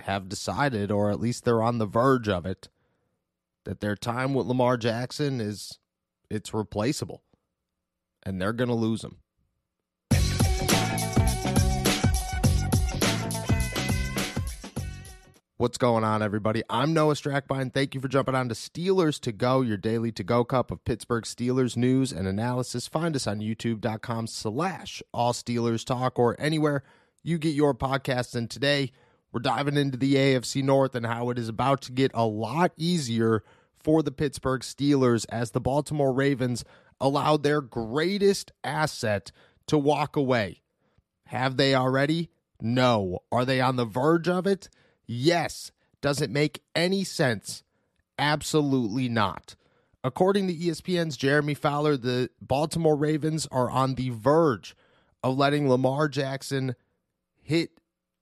have decided, or at least they're on the verge of it, that their time with Lamar Jackson is it's replaceable. And they're gonna lose him. What's going on, everybody? I'm Noah Strackbein. Thank you for jumping on to Steelers to Go, your daily to go cup of Pittsburgh Steelers news and analysis. Find us on youtube.com slash all Steelers talk or anywhere you get your podcasts. And today we're diving into the AFC North and how it is about to get a lot easier for the Pittsburgh Steelers as the Baltimore Ravens allowed their greatest asset to walk away. Have they already? No. Are they on the verge of it? Yes. Does it make any sense? Absolutely not. According to ESPN's Jeremy Fowler, the Baltimore Ravens are on the verge of letting Lamar Jackson hit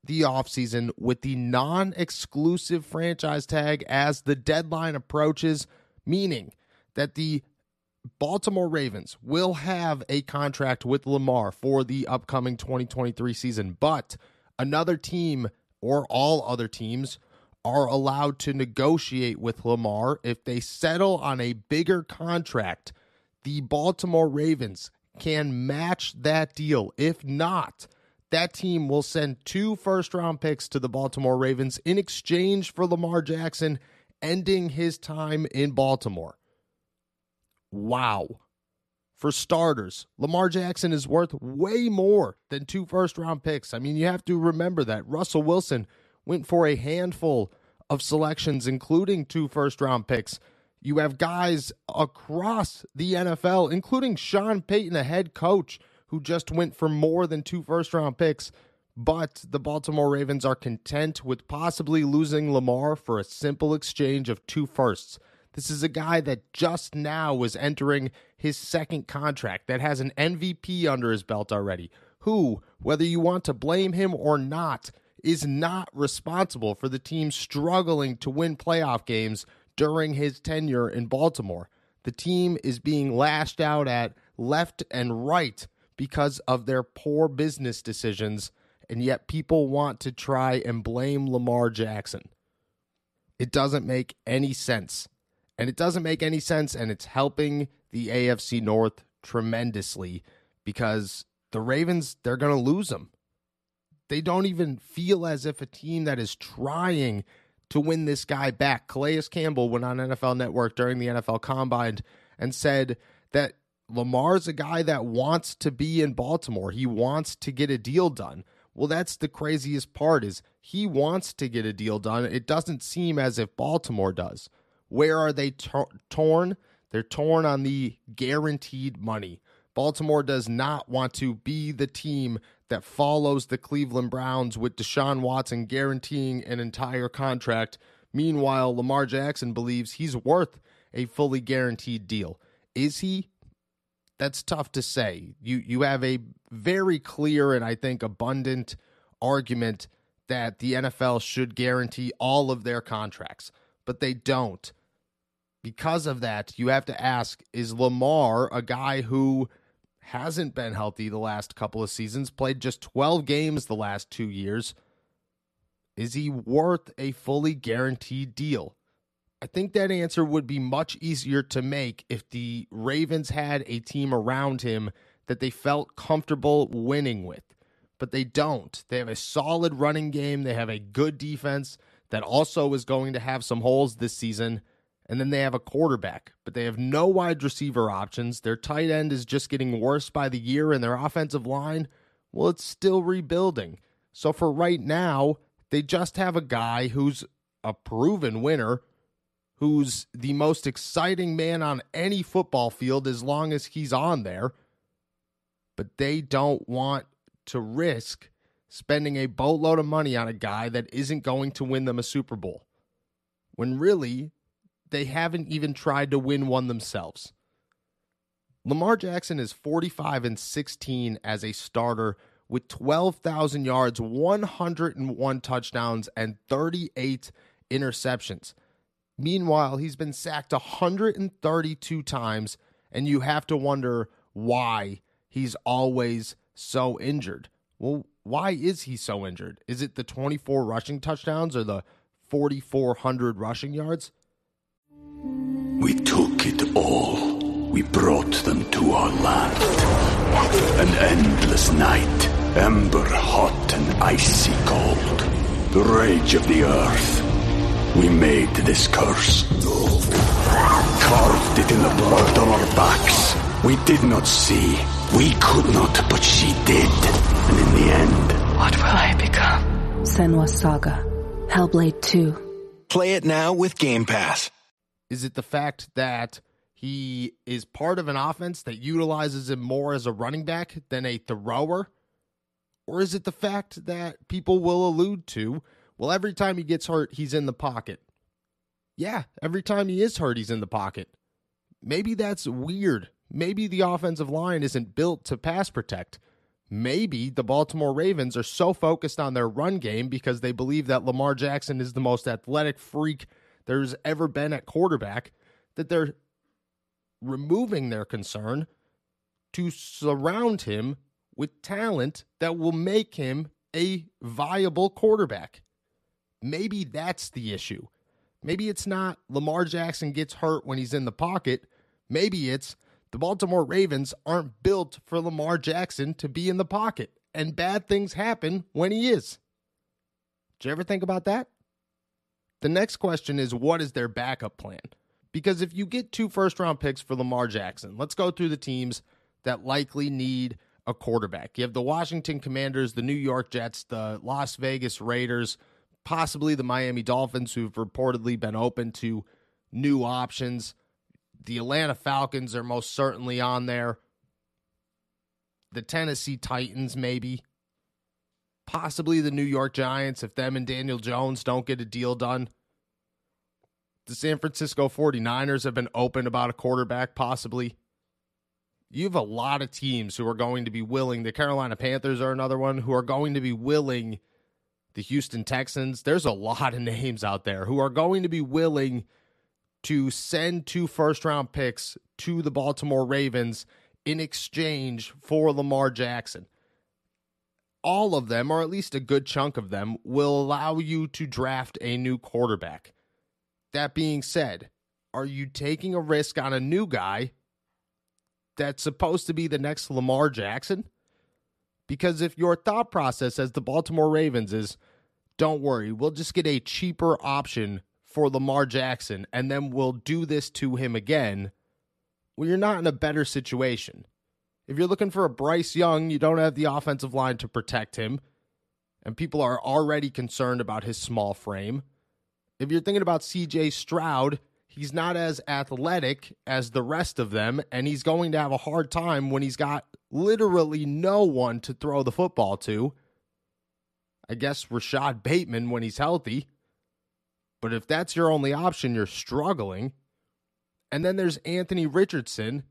the offseason with the non exclusive franchise tag as the deadline approaches, meaning that the Baltimore Ravens will have a contract with Lamar for the upcoming 2023 season, but another team or all other teams are allowed to negotiate with Lamar if they settle on a bigger contract. The Baltimore Ravens can match that deal. If not, that team will send two first round picks to the Baltimore Ravens in exchange for Lamar Jackson ending his time in Baltimore. Wow. For starters, Lamar Jackson is worth way more than two first round picks. I mean, you have to remember that Russell Wilson went for a handful of selections, including two first round picks. You have guys across the NFL, including Sean Payton, a head coach, who just went for more than two first round picks. But the Baltimore Ravens are content with possibly losing Lamar for a simple exchange of two firsts. This is a guy that just now was entering his second contract, that has an MVP under his belt already, who, whether you want to blame him or not, is not responsible for the team struggling to win playoff games during his tenure in Baltimore. The team is being lashed out at left and right because of their poor business decisions, and yet people want to try and blame Lamar Jackson. It doesn't make any sense. And it doesn't make any sense, and it's helping the AFC North tremendously because the Ravens, they're going to lose them. They don't even feel as if a team that is trying to win this guy back. Calais Campbell went on NFL Network during the NFL Combine and said that Lamar's a guy that wants to be in Baltimore. He wants to get a deal done. Well, that's the craziest part is he wants to get a deal done. It doesn't seem as if Baltimore does. Where are they tor- torn? They're torn on the guaranteed money. Baltimore does not want to be the team that follows the Cleveland Browns with Deshaun Watson guaranteeing an entire contract. Meanwhile, Lamar Jackson believes he's worth a fully guaranteed deal. Is he? That's tough to say. You you have a very clear and I think abundant argument that the NFL should guarantee all of their contracts, but they don't. Because of that, you have to ask is Lamar a guy who hasn't been healthy the last couple of seasons, played just 12 games the last 2 years? Is he worth a fully guaranteed deal? I think that answer would be much easier to make if the Ravens had a team around him that they felt comfortable winning with. but they don't. They have a solid running game, they have a good defense that also is going to have some holes this season. And then they have a quarterback, but they have no wide receiver options. Their tight end is just getting worse by the year, and their offensive line, well, it's still rebuilding. So for right now, they just have a guy who's a proven winner, who's the most exciting man on any football field as long as he's on there. But they don't want to risk spending a boatload of money on a guy that isn't going to win them a Super Bowl. When really, they haven't even tried to win one themselves. Lamar Jackson is 45 and 16 as a starter with 12,000 yards, 101 touchdowns, and 38 interceptions. Meanwhile, he's been sacked 132 times, and you have to wonder why he's always so injured. Well, why is he so injured? Is it the 24 rushing touchdowns or the 4,400 rushing yards? We took it all. We brought them to our land. An endless night, ember hot and icy cold. The rage of the earth. We made this curse. Carved it in the blood on our backs. We did not see. We could not, but she did. And in the end, what will I become? Senua's Saga. Hellblade 2. Play it now with Game Pass. Is it the fact that he is part of an offense that utilizes him more as a running back than a thrower? Or is it the fact that people will allude to, well, every time he gets hurt, he's in the pocket? Yeah, every time he is hurt, he's in the pocket. Maybe that's weird. Maybe the offensive line isn't built to pass protect. Maybe the Baltimore Ravens are so focused on their run game because they believe that Lamar Jackson is the most athletic freak there's ever been at quarterback that they're removing their concern to surround him with talent that will make him a viable quarterback. Maybe that's the issue. Maybe it's not Lamar Jackson gets hurt when he's in the pocket. Maybe it's the Baltimore Ravens aren't built for Lamar Jackson to be in the pocket, and bad things happen when he is. Did you ever think about that? The next question is what is their backup plan? Because if you get two first round picks for Lamar Jackson, let's go through the teams that likely need a quarterback. You have the Washington Commanders, the New York Jets, the Las Vegas Raiders, possibly the Miami Dolphins, who've reportedly been open to new options. The Atlanta Falcons are most certainly on there. The Tennessee Titans, maybe possibly the New York Giants if them and Daniel Jones don't get a deal done. The San Francisco 49ers have been open about a quarterback, possibly. You have a lot of teams who are going to be willing. The Carolina Panthers are another one who are going to be willing. The Houston Texans, there's a lot of names out there who are going to be willing to send two first round picks to the Baltimore Ravens in exchange for Lamar Jackson all of them, or at least a good chunk of them, will allow you to draft a new quarterback. That being said, are you taking a risk on a new guy that's supposed to be the next Lamar Jackson? Because if your thought process as the Baltimore Ravens is, don't worry, we'll just get a cheaper option for Lamar Jackson and then we'll do this to him again, well, you're not in a better situation. If you're looking for a Bryce Young, you don't have the offensive line to protect him, and people are already concerned about his small frame. If you're thinking about CJ Stroud, he's not as athletic as the rest of them, and he's going to have a hard time when he's got literally no one to throw the football to. I guess Rashod Bateman when he's healthy. But if that's your only option, you're struggling. And then there's Anthony Richardson,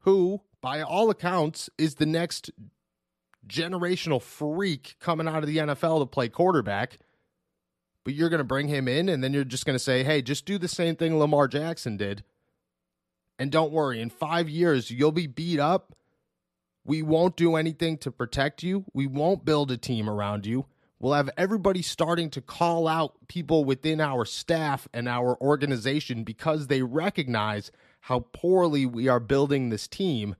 who by all accounts, is the next generational freak coming out of the NFL to play quarterback. But you're going to bring him in, and then you're just going to say, hey, just do the same thing Lamar Jackson did. And don't worry, in five years, you'll be beat up. We won't do anything to protect you. We won't build a team around you. We'll have everybody starting to call out people within our staff and our organization because they recognize how poorly we are building this team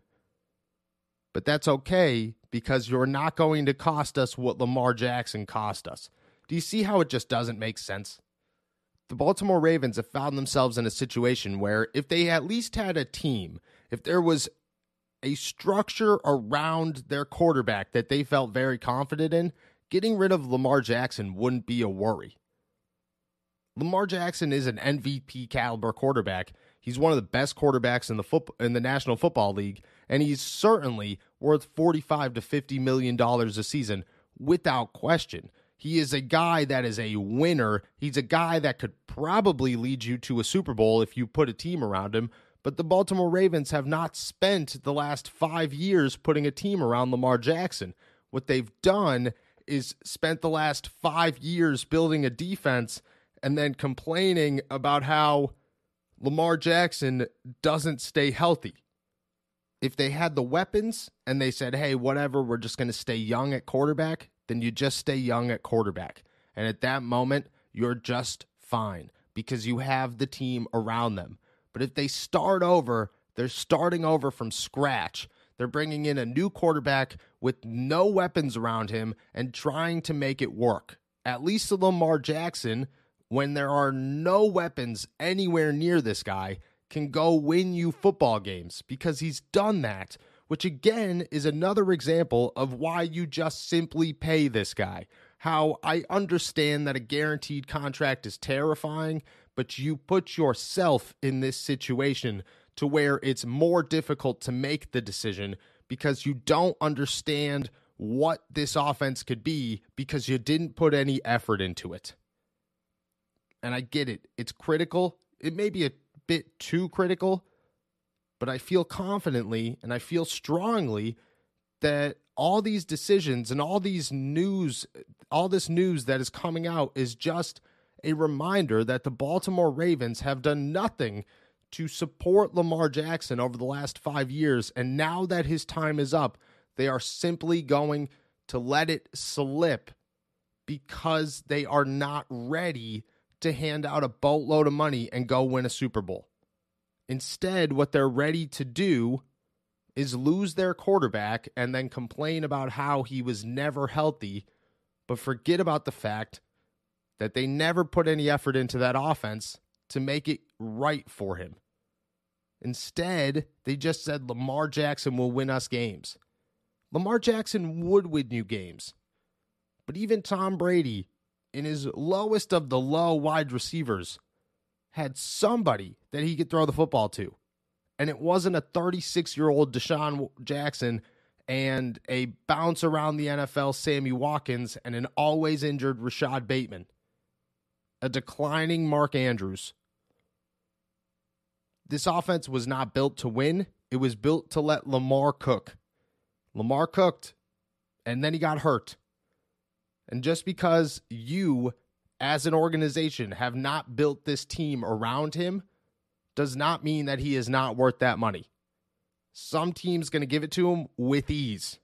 but that's okay because you're not going to cost us what Lamar Jackson cost us. Do you see how it just doesn't make sense? The Baltimore Ravens have found themselves in a situation where if they at least had a team, if there was a structure around their quarterback that they felt very confident in, getting rid of Lamar Jackson wouldn't be a worry. Lamar Jackson is an MVP caliber quarterback. He's one of the best quarterbacks in the foot, in the National Football League, and he's certainly worth 45 to 50 million dollars a season without question. He is a guy that is a winner. He's a guy that could probably lead you to a Super Bowl if you put a team around him. But the Baltimore Ravens have not spent the last five years putting a team around Lamar Jackson. What they've done is spent the last five years building a defense and then complaining about how Lamar Jackson doesn't stay healthy. If they had the weapons and they said, hey, whatever, we're just going to stay young at quarterback, then you just stay young at quarterback. And at that moment, you're just fine because you have the team around them. But if they start over, they're starting over from scratch. They're bringing in a new quarterback with no weapons around him and trying to make it work. At least Lamar Jackson when there are no weapons anywhere near this guy, can go win you football games because he's done that, which again is another example of why you just simply pay this guy. How I understand that a guaranteed contract is terrifying, but you put yourself in this situation to where it's more difficult to make the decision because you don't understand what this offense could be because you didn't put any effort into it and I get it. It's critical. It may be a bit too critical, but I feel confidently and I feel strongly that all these decisions and all these news, all this news that is coming out is just a reminder that the Baltimore Ravens have done nothing to support Lamar Jackson over the last five years. And now that his time is up, they are simply going to let it slip because they are not ready to hand out a boatload of money and go win a Super Bowl. Instead, what they're ready to do is lose their quarterback and then complain about how he was never healthy, but forget about the fact that they never put any effort into that offense to make it right for him. Instead, they just said Lamar Jackson will win us games. Lamar Jackson would win you games. But even Tom Brady in his lowest of the low wide receivers had somebody that he could throw the football to. And it wasn't a 36 year old DeSean Jackson and a bounce around the NFL Sammy Watkins and an always injured Rashod Bateman, a declining Mark Andrews. This offense was not built to win, it was built to let Lamar cook. Lamar cooked, and then he got hurt. And just because you, as an organization, have not built this team around him does not mean that he is not worth that money. Some team's going to give it to him with ease.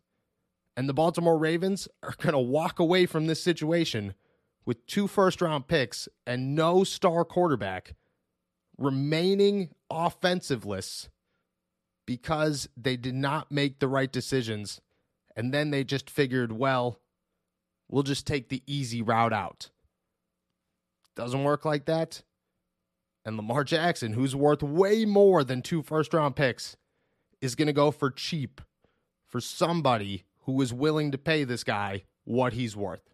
And the Baltimore Ravens are going to walk away from this situation with two first round picks and no star quarterback remaining offensiveless because they did not make the right decisions. And then they just figured, well, we'll just take the easy route out. Doesn't work like that. And Lamar Jackson, who's worth way more than two first round picks, is going to go for cheap for somebody who is willing to pay this guy what he's worth.